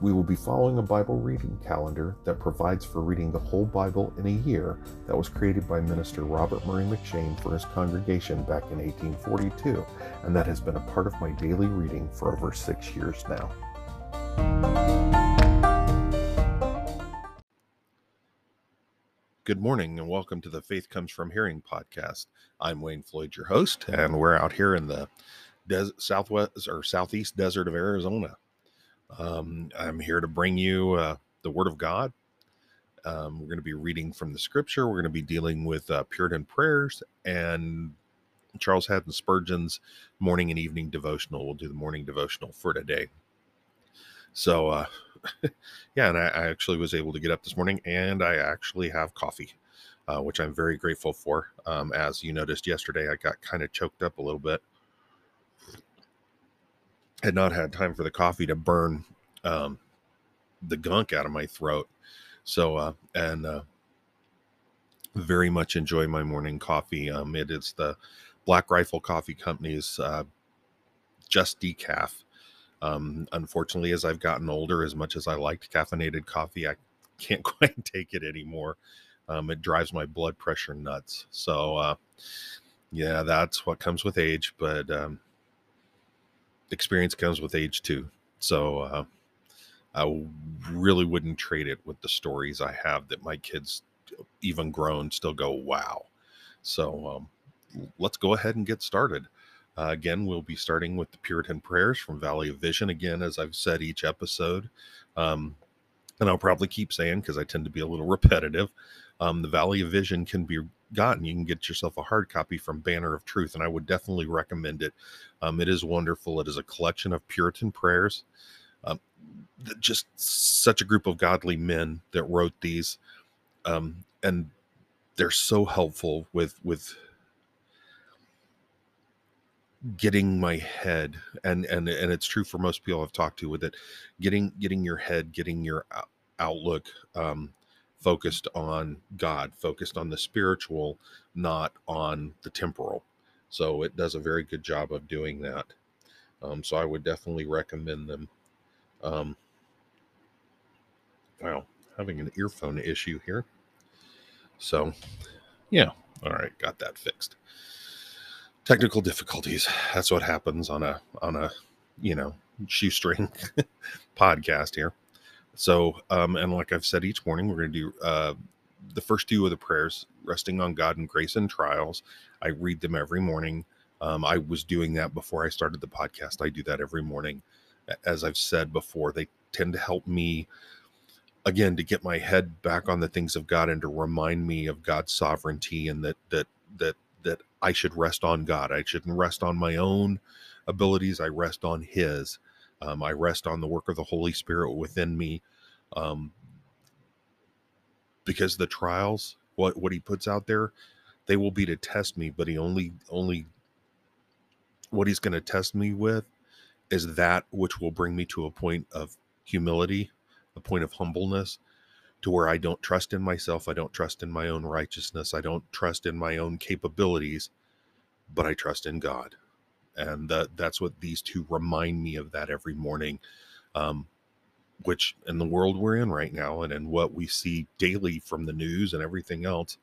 We will be following a Bible reading calendar that provides for reading the whole Bible in a year that was created by Minister Robert Murray M'Cheyne for his congregation back in 1842, and that has been a part of my daily reading for over six years now. Good morning and welcome to the Faith Comes From Hearing podcast. I'm Wayne Floyd, your host, and we're out here in the des- southwest or southeast desert of Arizona. Um, I'm here to bring you uh, the Word of God. Um, we're going to be reading from the Scripture. We're going to be dealing with uh, Puritan prayers and Charles Haddon Spurgeon's morning and evening devotional. We'll do the morning devotional for today. So, uh, yeah, and I, I, actually was able to get up this morning and I actually have coffee, uh, which I'm very grateful for. Um, as you noticed yesterday, I got kind of choked up a little bit had not had time for the coffee to burn um, the gunk out of my throat. So, uh, and uh, very much enjoy my morning coffee. Um, it is the Black Rifle Coffee Company's uh, Just Decaf. Um, unfortunately, as I've gotten older, as much as I liked caffeinated coffee, I can't quite take it anymore. Um, it drives my blood pressure nuts. So, uh, yeah, that's what comes with age. But um, experience comes with age too. So uh, I really wouldn't trade it with the stories I have that my kids, even grown, still go, wow. So um, let's go ahead and get started. Uh, again, we'll be starting with the Puritan prayers from Valley of Vision. Again, as I've said each episode, um, and I'll probably keep saying because I tend to be a little repetitive. Um, the Valley of Vision can be gotten, you can get yourself a hard copy from Banner of Truth, and I would definitely recommend it. Um, it is wonderful. It is a collection of Puritan prayers. Um, just such a group of godly men that wrote these, um, and they're so helpful with with getting my head and and and it's true for most people I've talked to with it getting getting your head getting your outlook um focused on God, focused on the spiritual, not on the temporal. So it does a very good job of doing that. Um, so I would definitely recommend them. Um, wow, having an earphone issue here. So, yeah, all right, got that fixed. Technical difficulties. That's what happens on a on a you know shoestring podcast here. So, um, and like I've said each morning, we're going to do uh, the first two of the prayers, resting on God and grace and trials. I read them every morning. Um, I was doing that before I started the podcast. I do that every morning. As I've said before, they tend to help me, again, to get my head back on the things of God and to remind me of God's sovereignty and that, that, that, that I should rest on God. I shouldn't rest on my own abilities. I rest on His. Um, I rest on the work of the Holy Spirit within me. Um, because the trials, what what he puts out there, they will be to test me, but he only only what he's going to test me with is that which will bring me to a point of humility, a point of humbleness, to where I don't trust in myself, I don't trust in my own righteousness, I don't trust in my own capabilities, but I trust in God and that that's what these two remind me of that every morning um, which in the world we're in right now and in what we see daily from the news and everything else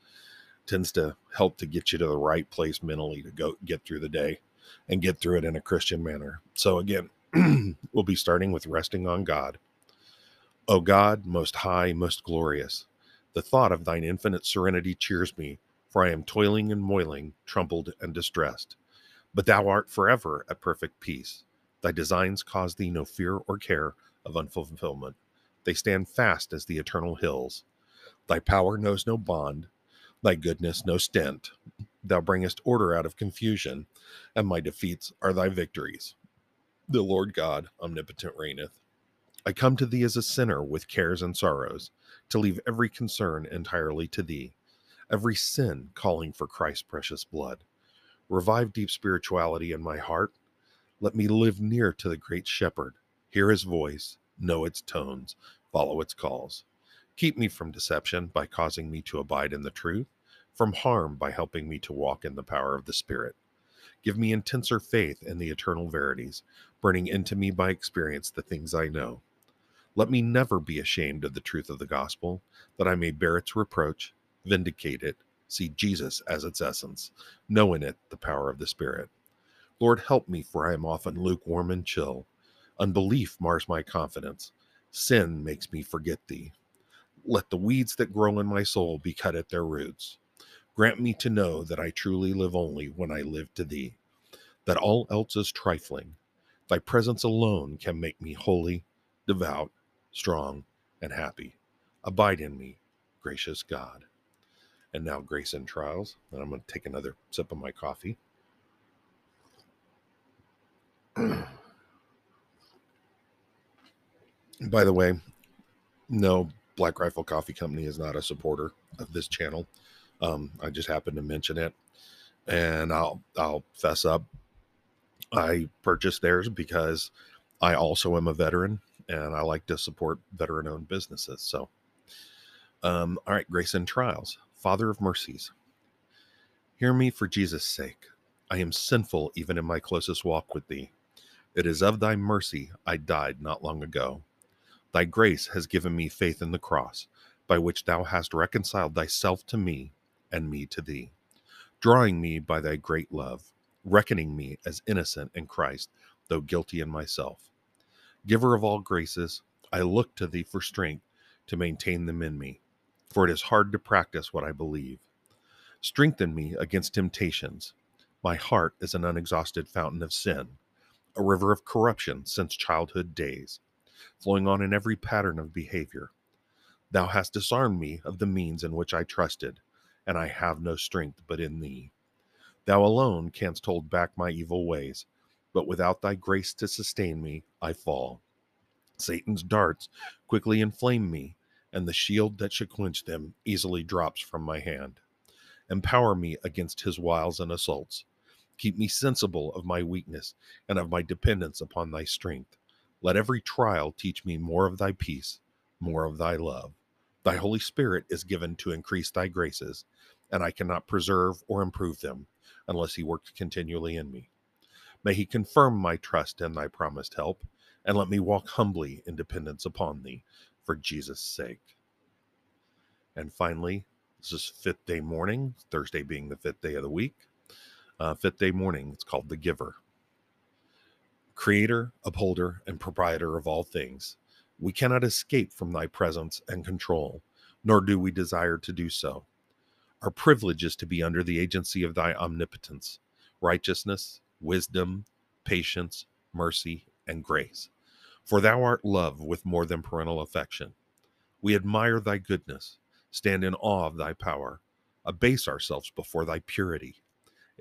tends to help to get you to the right place mentally to go get through the day and get through it in a christian manner. So again we'll be starting with resting on god. O god most high most glorious the thought of thine infinite serenity cheers me for i am toiling and moiling troubled and distressed but thou art forever at perfect peace. Thy designs cause thee no fear or care of unfulfillment. They stand fast as the eternal hills. Thy power knows no bond, thy goodness no stint. Thou bringest order out of confusion, and my defeats are thy victories. The Lord God omnipotent reigneth. I come to thee as a sinner with cares and sorrows, to leave every concern entirely to thee every sin calling for Christ's precious blood. Revive deep spirituality in my heart. Let me live near to the great shepherd, hear his voice, know its tones, follow its calls. Keep me from deception by causing me to abide in the truth, from harm by helping me to walk in the power of the Spirit. Give me intenser faith in the eternal verities, burning into me by experience the things I know. Let me never be ashamed of the truth of the gospel, that I may bear its reproach, vindicate it, see Jesus as its essence, know in it the power of the Spirit. Lord, help me, for I am often lukewarm and chill. Unbelief mars my confidence. Sin makes me forget thee. Let the weeds that grow in my soul be cut at their roots. Grant me to know that I truly live only when I live to thee, that all else is trifling. Thy presence alone can make me holy, devout, strong, and happy. Abide in me, gracious God. And now, grace and trials. And I'm going to take another sip of my coffee. By the way, no, Black Rifle Coffee Company is not a supporter of this channel. Um, I just happened to mention it, and I'll I'll fess up. I purchased theirs because I also am a veteran, and I like to support veteran-owned businesses. So, um, all right, grace and trials, Father of mercies, hear me for Jesus' sake. I am sinful even in my closest walk with Thee. It is of Thy mercy I died not long ago. Thy grace has given me faith in the cross, by which Thou hast reconciled Thyself to me and me to thee, drawing me by thy great love, reckoning me as innocent in Christ, though guilty in myself. Giver of all graces, I look to thee for strength to maintain them in me, for it is hard to practice what I believe. Strengthen me against temptations. My heart is an unexhausted fountain of sin, a river of corruption since childhood days, flowing on in every pattern of behavior. Thou hast disarmed me of the means in which I trusted and I have no strength but in thee. Thou alone canst hold back my evil ways, but without thy grace to sustain me, I fall. Satan's darts quickly inflame me, and the shield that should quench them easily drops from my hand. Empower me against his wiles and assaults. Keep me sensible of my weakness and of my dependence upon thy strength. Let every trial teach me more of thy peace, more of thy love. Thy Holy Spirit is given to increase thy graces, and I cannot preserve or improve them unless he works continually in me. May he confirm my trust in thy promised help, and let me walk humbly in dependence upon thee for Jesus' sake. And finally, this is fifth day morning, Thursday being the fifth day of the week. Uh, fifth day morning, it's called the Giver. Creator, upholder, and proprietor of all things, we cannot escape from thy presence and control, nor do we desire to do so. Our privilege is to be under the agency of thy omnipotence, righteousness, wisdom, patience, mercy, and grace. For thou art love with more than parental affection. We admire thy goodness, stand in awe of thy power, abase ourselves before thy purity,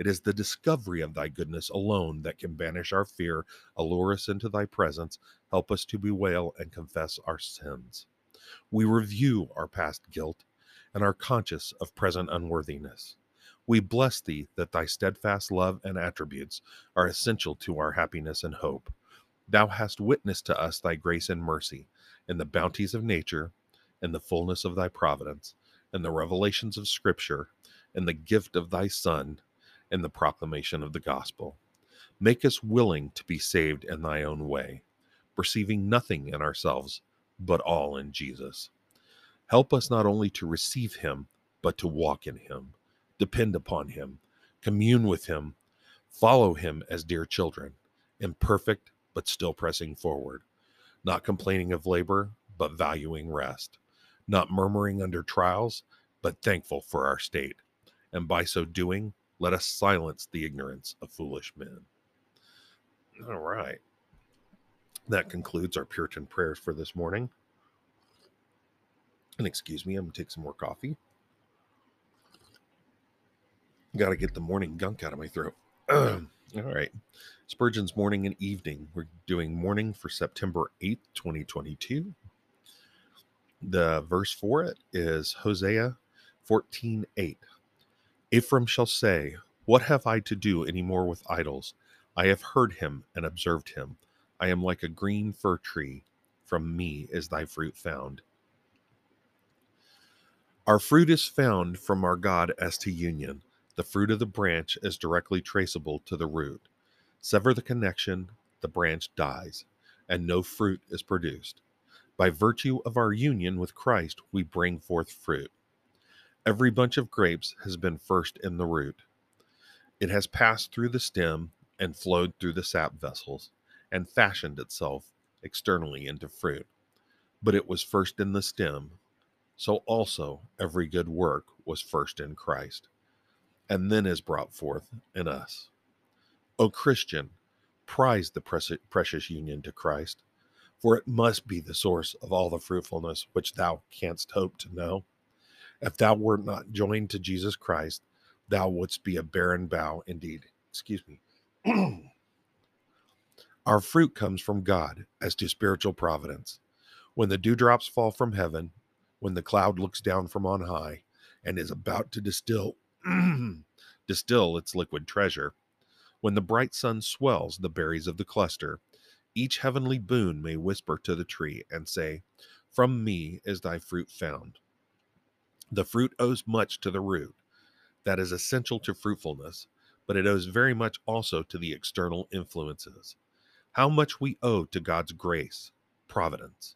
it is the discovery of thy goodness alone that can banish our fear, allure us into thy presence, help us to bewail and confess our sins. We review our past guilt and are conscious of present unworthiness. We bless thee that thy steadfast love and attributes are essential to our happiness and hope. Thou hast witnessed to us thy grace and mercy and the bounties of nature, and the fullness of thy providence, and the revelations of Scripture, and the gift of thy Son, and the proclamation of the gospel. Make us willing to be saved in thy own way, perceiving nothing in ourselves, but all in Jesus. Help us not only to receive him, but to walk in him, depend upon him, commune with him, follow him as dear children, imperfect, but still pressing forward, not complaining of labor, but valuing rest, not murmuring under trials, but thankful for our state, and by so doing, let us silence the ignorance of foolish men. All right. That concludes our Puritan prayers for this morning. And excuse me, I'm going to take some more coffee. Got to get the morning gunk out of my throat. All right. Spurgeon's morning and evening. We're doing morning for September 8th, 2022. The verse for it is Hosea 14 8. Ephraim shall say, What have I to do any more with idols? I have heard him and observed him. I am like a green fir tree. From me is thy fruit found. Our fruit is found from our God as to union. The fruit of the branch is directly traceable to the root. Sever the connection, the branch dies, and no fruit is produced. By virtue of our union with Christ, we bring forth fruit. Every bunch of grapes has been first in the root. It has passed through the stem and flowed through the sap vessels and fashioned itself externally into fruit. But it was first in the stem. So also every good work was first in Christ, and then is brought forth in us. O Christian, prize the precious union to Christ, for it must be the source of all the fruitfulness which thou canst hope to know. If thou wert not joined to Jesus Christ, thou wouldst be a barren bough indeed. Excuse me. Our fruit comes from God, as to spiritual providence. When the dewdrops fall from heaven, when the cloud looks down from on high and is about to distill distill its liquid treasure, when the bright sun swells the berries of the cluster, each heavenly boon may whisper to the tree and say, From me is thy fruit found. The fruit owes much to the root. That is essential to fruitfulness, but it owes very much also to the external influences. How much we owe to God's grace, providence,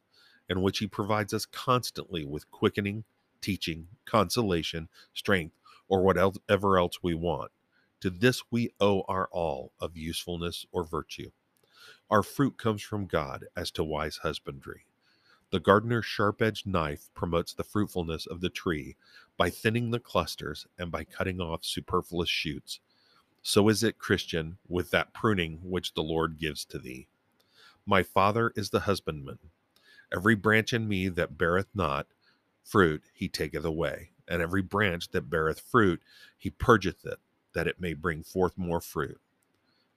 in which He provides us constantly with quickening, teaching, consolation, strength, or whatever else we want. To this we owe our all of usefulness or virtue. Our fruit comes from God as to wise husbandry. The gardener's sharp edged knife promotes the fruitfulness of the tree by thinning the clusters and by cutting off superfluous shoots. So is it, Christian, with that pruning which the Lord gives to thee. My Father is the husbandman. Every branch in me that beareth not fruit, he taketh away, and every branch that beareth fruit, he purgeth it, that it may bring forth more fruit.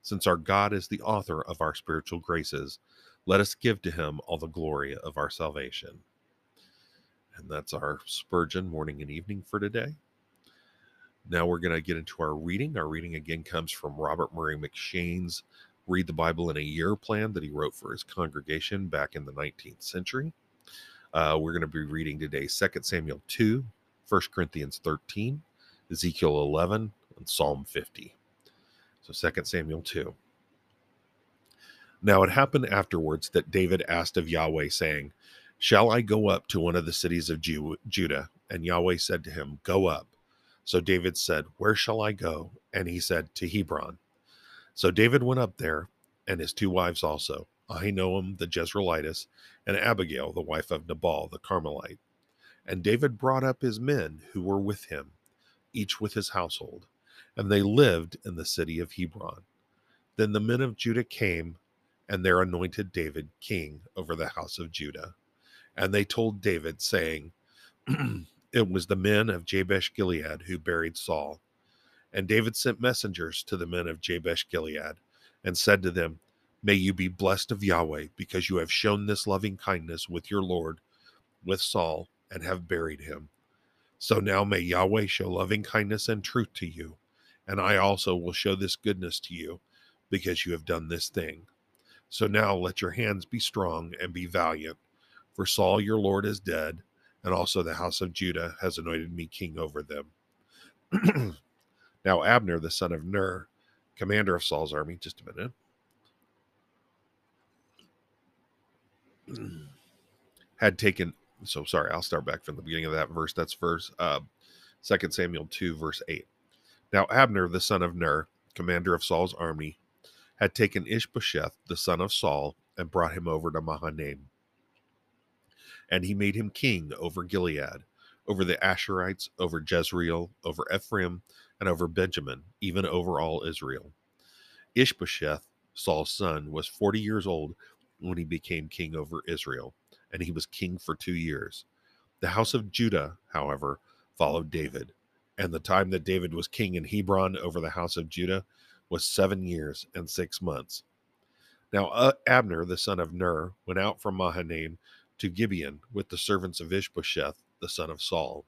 Since our God is the author of our spiritual graces, let us give to him all the glory of our salvation. And that's our Spurgeon morning and evening for today. Now we're going to get into our reading. Our reading again comes from Robert Murray M'Cheyne's Read the Bible in a Year plan that he wrote for his congregation back in the 19th century. Uh, we're going to be reading today 2 Samuel 2, 1 Corinthians 13, Ezekiel 11, and Psalm 50. So 2 Samuel 2. Now it happened afterwards that David asked of Yahweh, saying, Shall I go up to one of the cities of Ju- Judah? And Yahweh said to him, Go up. So David said, Where shall I go? And he said, To Hebron. So David went up there, and his two wives also, Ahinoam the Jezreelitess, and Abigail, the wife of Nabal the Carmelite. And David brought up his men who were with him, each with his household, and they lived in the city of Hebron. Then the men of Judah came and there anointed David king over the house of Judah. And they told David, saying, It was the men of Jabesh Gilead who buried Saul. And David sent messengers to the men of Jabesh Gilead and said to them, May you be blessed of Yahweh, because you have shown this loving kindness with your Lord, with Saul, and have buried him. So now may Yahweh show loving kindness and truth to you, and I also will show this goodness to you, because you have done this thing. So now let your hands be strong and be valiant, for Saul your Lord is dead, and also the house of Judah has anointed me king over them. now Abner, the son of Ner, commander of Saul's army, just a minute. had taken so sorry i'll start back from the beginning of that verse that's verse uh 2 samuel 2 verse 8 now abner the son of ner commander of saul's army had taken Ishbosheth, the son of Saul, and brought him over to Mahanaim. And he made him king over Gilead, over the Asherites, over Jezreel, over Ephraim, and over Benjamin, even over all Israel. Ishbosheth, Saul's son, was forty years old when he became king over Israel, and he was king for two years. The house of Judah, however, followed David, and the time that David was king in Hebron over the house of Judah was seven years and six months. Now uh, Abner, the son of Ner, went out from Mahanaim to Gibeon with the servants of Ishbosheth, the son of Saul.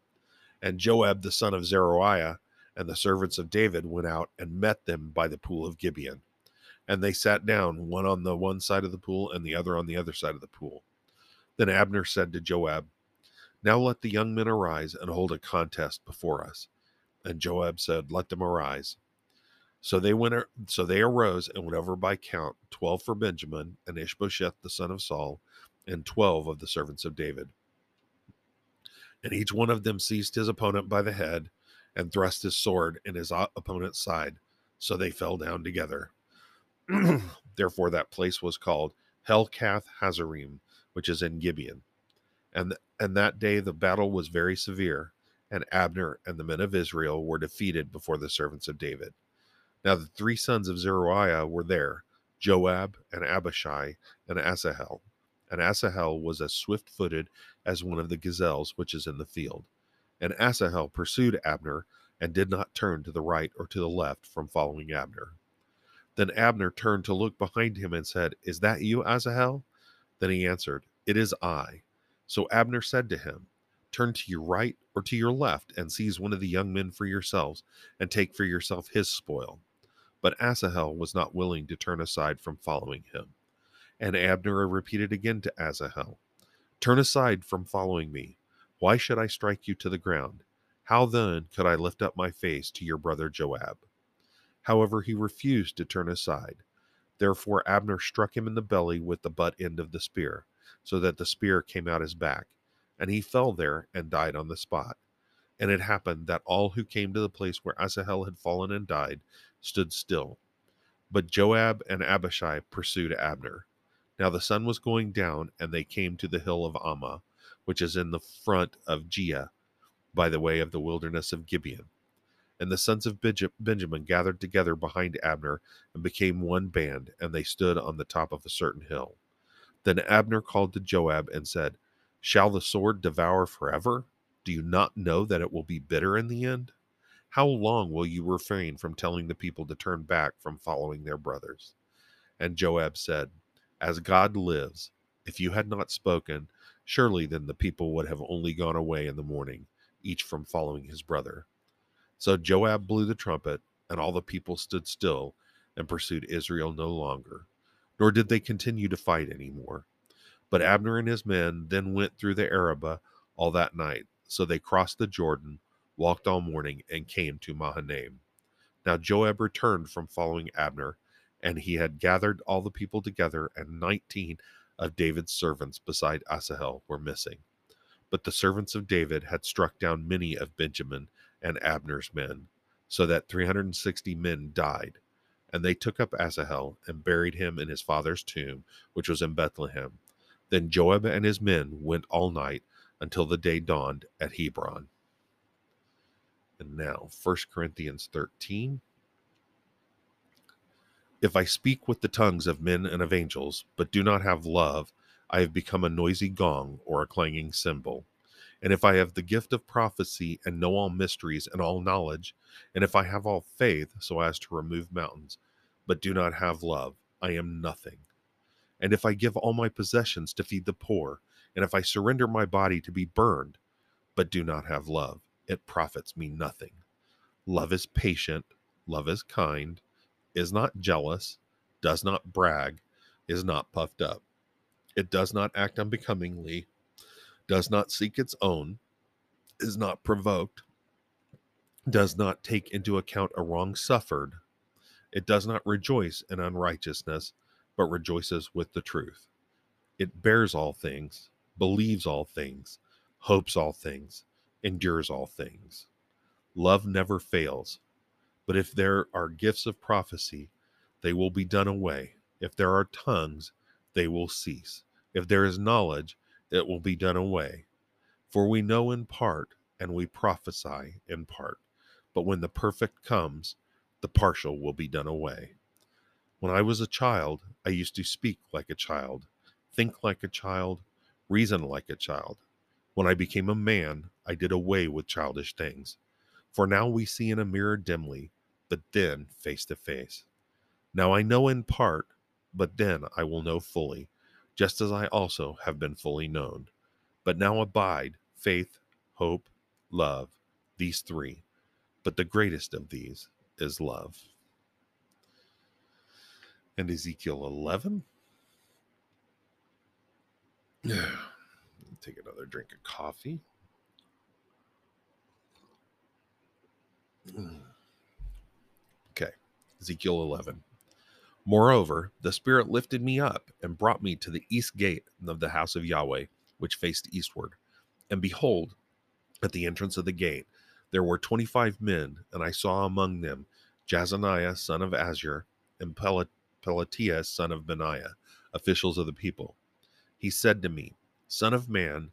And Joab the son of Zeruiah and the servants of David went out and met them by the pool of Gibeon. And they sat down, one on the one side of the pool and the other on the other side of the pool. Then Abner said to Joab, Now let the young men arise and hold a contest before us. And Joab said, Let them arise. So they went. So they arose and went over by count twelve for Benjamin and Ishbosheth the son of Saul, and twelve of the servants of David. And each one of them seized his opponent by the head, and thrust his sword in his opponent's side. So they fell down together. Therefore, that place was called Helkath Hazarim, which is in Gibeon. And and that day the battle was very severe, and Abner and the men of Israel were defeated before the servants of David. Now the three sons of Zeruiah were there Joab, and Abishai, and Asahel. And Asahel was as swift footed as one of the gazelles which is in the field. And Asahel pursued Abner, and did not turn to the right or to the left from following Abner. Then Abner turned to look behind him and said, Is that you, Asahel? Then he answered, It is I. So Abner said to him, Turn to your right or to your left, and seize one of the young men for yourselves, and take for yourself his spoil. But Asahel was not willing to turn aside from following him. And Abner repeated again to Asahel, Turn aside from following me. Why should I strike you to the ground? How then could I lift up my face to your brother Joab? However, he refused to turn aside. Therefore Abner struck him in the belly with the butt end of the spear, so that the spear came out his back, and he fell there and died on the spot. And it happened that all who came to the place where Asahel had fallen and died stood still. But Joab and Abishai pursued Abner. Now the sun was going down, and they came to the hill of Ammah, which is in the front of Giah, by the way of the wilderness of Gibeon. And the sons of Benjamin gathered together behind Abner and became one band, and they stood on the top of a certain hill. Then Abner called to Joab and said, Shall the sword devour forever? Do you not know that it will be bitter in the end? How long will you refrain from telling the people to turn back from following their brothers? And Joab said, As God lives, if you had not spoken, surely then the people would have only gone away in the morning, each from following his brother. So Joab blew the trumpet, and all the people stood still and pursued Israel no longer, nor did they continue to fight any more. But Abner and his men then went through the Arabah all that night. So they crossed the Jordan walked all morning, and came to Mahanaim. Now Joab returned from following Abner, and he had gathered all the people together, and nineteen of David's servants beside Asahel were missing. But the servants of David had struck down many of Benjamin and Abner's men, so that 360 men died. And they took up Asahel and buried him in his father's tomb, which was in Bethlehem. Then Joab and his men went all night until the day dawned at Hebron. And now, 1 Corinthians 13. If I speak with the tongues of men and of angels, but do not have love, I have become a noisy gong or a clanging cymbal. And if I have the gift of prophecy and know all mysteries and all knowledge, and if I have all faith so as to remove mountains, but do not have love, I am nothing. And if I give all my possessions to feed the poor, and if I surrender my body to be burned, but do not have love, it profits me nothing. Love is patient, love is kind, is not jealous, does not brag, is not puffed up. It does not act unbecomingly, does not seek its own, is not provoked, does not take into account a wrong suffered. It does not rejoice in unrighteousness, but rejoices with the truth. It bears all things, believes all things, hopes all things endures all things. Love never fails. But if there are gifts of prophecy, they will be done away. If there are tongues, they will cease. If there is knowledge, it will be done away. For we know in part, and we prophesy in part. But when the perfect comes, the partial will be done away. When I was a child, I used to speak like a child, think like a child, reason like a child. When I became a man, I did away with childish things. For now we see in a mirror dimly, but then face to face. Now I know in part, but then I will know fully, just as I also have been fully known. But now abide faith, hope, love, these three, but the greatest of these is love. And Ezekiel 11. Yeah, Take another drink of coffee. Hmm. Okay, Ezekiel 11. Moreover, the Spirit lifted me up and brought me to the east gate of the house of Yahweh, which faced eastward. And behold, at the entrance of the gate, there were twenty five men, and I saw among them Jaazaniah, son of Azzur, and Pel- Pelatiah, son of Benaiah, officials of the people. He said to me, Son of man,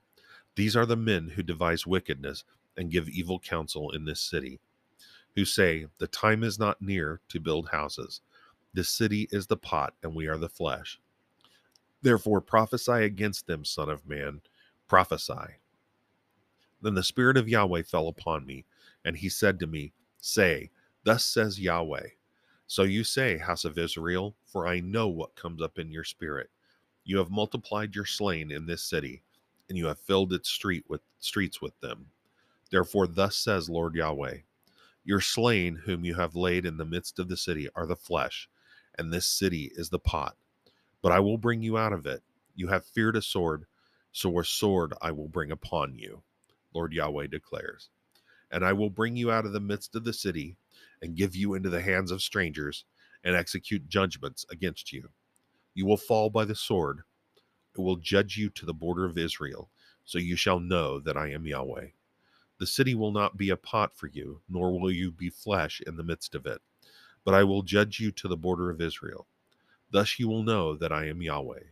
these are the men who devise wickedness and give evil counsel in this city, who say, The time is not near to build houses. This city is the pot, and we are the flesh. Therefore prophesy against them, Son of man, prophesy. Then the Spirit of Yahweh fell upon me, and he said to me, Say, Thus says Yahweh. So you say, House of Israel, for I know what comes up in your spirit. You have multiplied your slain in this city, and you have filled its street with streets with them. Therefore, thus says Lord Yahweh: Your slain, whom you have laid in the midst of the city, are the flesh, and this city is the pot. But I will bring you out of it. You have feared a sword, so a sword I will bring upon you. Lord Yahweh declares. And I will bring you out of the midst of the city, and give you into the hands of strangers, and execute judgments against you. You will fall by the sword. I will judge you to the border of Israel, so you shall know that I am Yahweh. The city will not be a pot for you, nor will you be flesh in the midst of it, but I will judge you to the border of Israel. Thus you will know that I am Yahweh.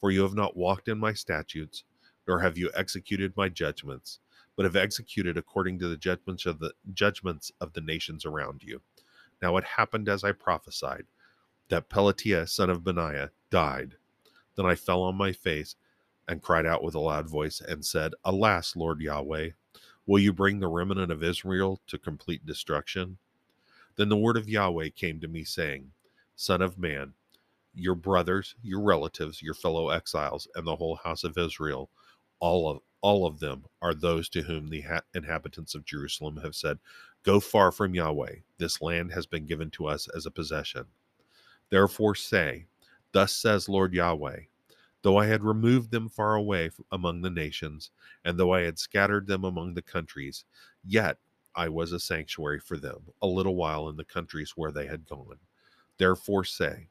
For you have not walked in my statutes, nor have you executed my judgments, but have executed according to the judgments of the judgments of the nations around you. Now it happened as I prophesied that Pelatiah, son of Benaiah, died. Then I fell on my face and cried out with a loud voice and said, Alas, Lord Yahweh, will you bring the remnant of Israel to complete destruction? Then the word of Yahweh came to me, saying, Son of man, your brothers, your relatives, your fellow exiles, and the whole house of Israel, all of all of them are those to whom the ha- inhabitants of Jerusalem have said, Go far from Yahweh. This land has been given to us as a possession. Therefore say, Thus says Lord Yahweh, though I had removed them far away among the nations, and though I had scattered them among the countries, yet I was a sanctuary for them, a little while in the countries where they had gone. Therefore say,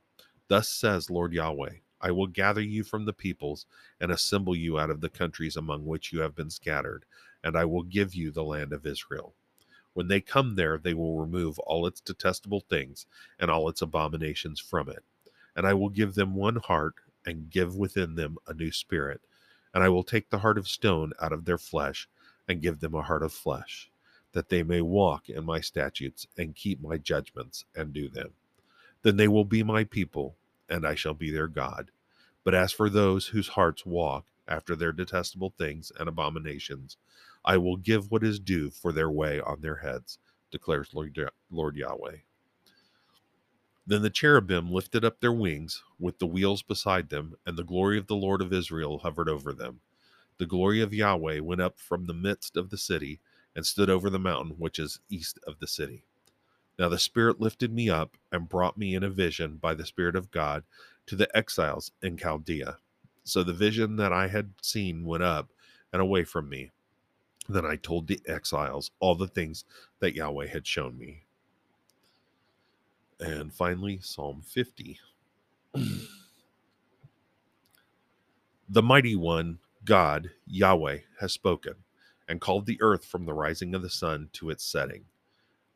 Thus says Lord Yahweh, I will gather you from the peoples and assemble you out of the countries among which you have been scattered, and I will give you the land of Israel. When they come there, they will remove all its detestable things and all its abominations from it. And I will give them one heart and give within them a new spirit. And I will take the heart of stone out of their flesh and give them a heart of flesh, that they may walk in my statutes and keep my judgments and do them. Then they will be my people, and I shall be their God. But as for those whose hearts walk after their detestable things and abominations, I will give what is due for their way on their heads, declares Lord, Lord Yahweh. Then the cherubim lifted up their wings with the wheels beside them, and the glory of the Lord of Israel hovered over them. The glory of Yahweh went up from the midst of the city and stood over the mountain which is east of the city. Now the Spirit lifted me up and brought me in a vision by the Spirit of God to the exiles in Chaldea. So the vision that I had seen went up and away from me. Then I told the exiles all the things that Yahweh had shown me. And finally, Psalm 50. the mighty one, God, Yahweh, has spoken and called the earth from the rising of the sun to its setting.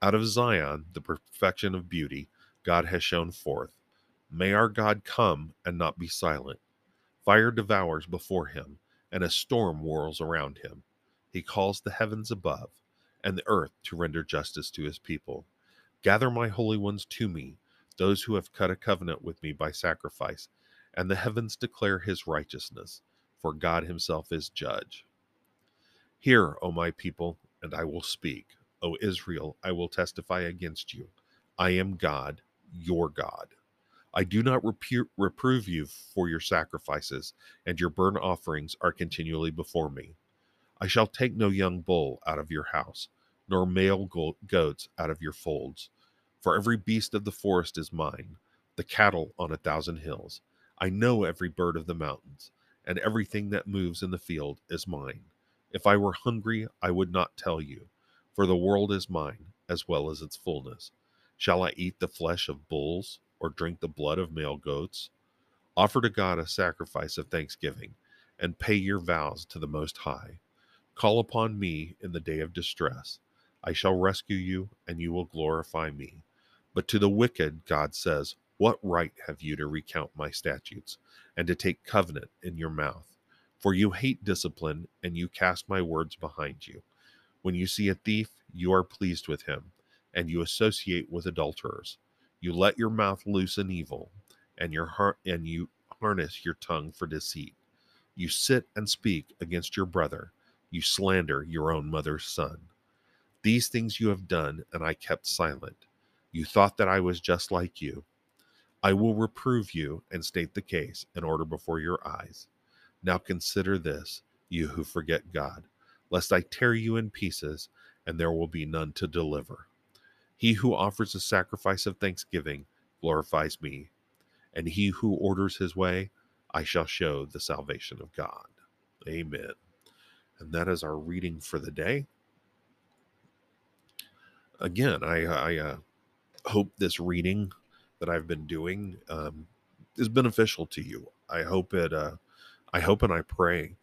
Out of Zion, the perfection of beauty, God has shone forth. May our God come and not be silent. Fire devours before him, and a storm whirls around him. He calls the heavens above and the earth to render justice to his people. Gather my holy ones to me, those who have cut a covenant with me by sacrifice, and the heavens declare his righteousness, for God himself is judge. Hear, O my people, and I will speak. O Israel, I will testify against you. I am God, your God. I do not repro- reprove you for your sacrifices, and your burnt offerings are continually before me. I shall take no young bull out of your house, nor male go- goats out of your folds. For every beast of the forest is mine, the cattle on a thousand hills. I know every bird of the mountains, and everything that moves in the field is mine. If I were hungry, I would not tell you, for the world is mine, as well as its fullness. Shall I eat the flesh of bulls, or drink the blood of male goats? Offer to God a sacrifice of thanksgiving, and pay your vows to the Most High. Call upon me in the day of distress. I shall rescue you, and you will glorify me. But to the wicked, God says, What right have you to recount my statutes, and to take covenant in your mouth? For you hate discipline, and you cast my words behind you. When you see a thief, you are pleased with him, and you associate with adulterers. You let your mouth loose in evil, and your heart and you harness your tongue for deceit. You sit and speak against your brother. You slander your own mother's son. These things you have done, and I kept silent. You thought that I was just like you. I will reprove you and state the case in order before your eyes. Now consider this, you who forget God, lest I tear you in pieces, and there will be none to deliver. He who offers a sacrifice of thanksgiving glorifies me, and he who orders his way, I shall show the salvation of God. Amen. And that is our reading for the day. Again, I, I uh, hope this reading that I've been doing um, is beneficial to you. I hope it. Uh, I hope and I pray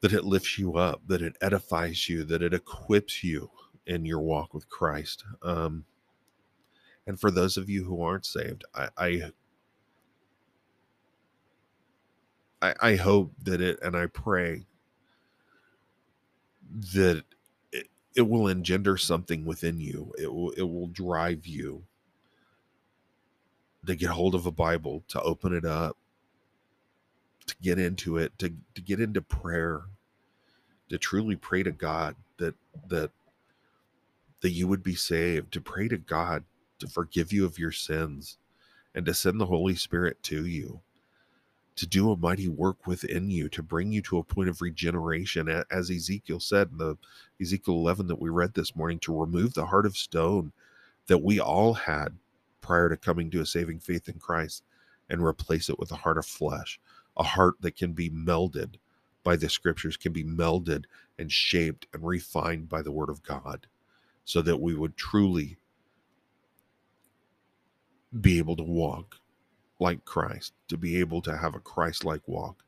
that it lifts you up, that it edifies you, that it equips you in your walk with Christ. Um, and for those of you who aren't saved, I, I I, hope that it and I pray that it, it will engender something within you. It will it will drive you to get hold of a Bible, to open it up, to get into it, to, to get into prayer, to truly pray to God that that that you would be saved, to pray to God to forgive you of your sins and to send the Holy Spirit to you to do a mighty work within you, to bring you to a point of regeneration, as Ezekiel said in the Ezekiel 11 that we read this morning, to remove the heart of stone that we all had prior to coming to a saving faith in Christ and replace it with a heart of flesh, a heart that can be melded by the scriptures, can be melded and shaped and refined by the word of God, so that we would truly be able to walk like Christ, to be able to have a Christ like walk.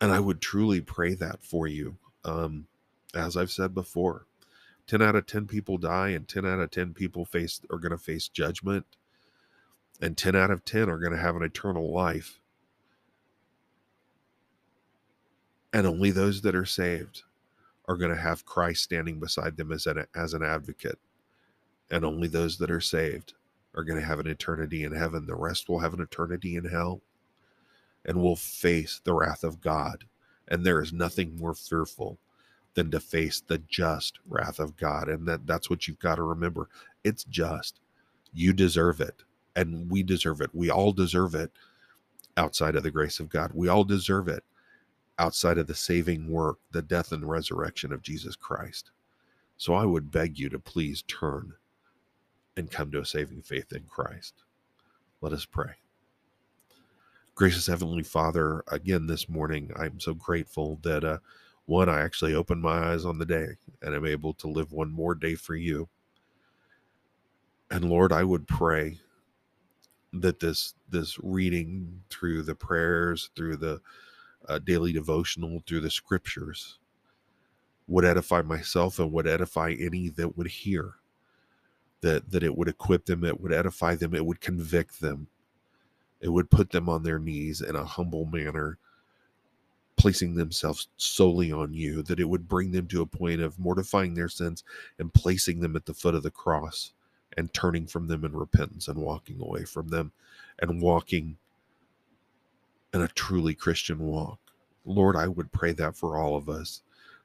And I would truly pray that for you. Um, as I've said before, 10 out of 10 people die, and 10 out of 10 people face are going to face judgment, and 10 out of 10 are going to have an eternal life. And only those that are saved are going to have Christ standing beside them as an, as an advocate. And only those that are saved are going to have an eternity in heaven. The rest will have an eternity in hell and will face the wrath of God. And there is nothing more fearful than to face the just wrath of God. And that, that's what you've got to remember. It's just. You deserve it. And we deserve it. We all deserve it outside of the grace of God. We all deserve it outside of the saving work, the death and resurrection of Jesus Christ. So I would beg you to please turn and come to a saving faith in Christ. Let us pray. Gracious Heavenly Father, again this morning, I'm so grateful that, uh, one, I actually opened my eyes on the day and I'm able to live one more day for you. And Lord, I would pray that this this reading through the prayers, through the uh, daily devotional, through the scriptures, would edify myself and would edify any that would hear that that it would equip them it would edify them it would convict them. It would put them on their knees in a humble manner placing themselves solely on you that it would bring them to a point of mortifying their sins and placing them at the foot of the cross and turning from them in repentance and walking away from them and walking in a truly christian walk lord i would pray that for all of us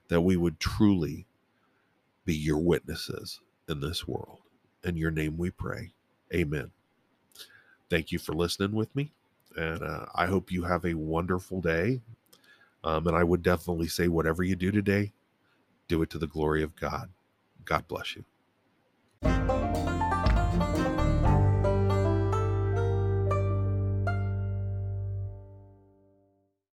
that we would truly be your witnesses in this world in your name we pray. Amen. Thank you for listening with me. And uh, I hope you have a wonderful day. Um, and I would definitely say, whatever you do today, Do it to the glory of God. God bless you.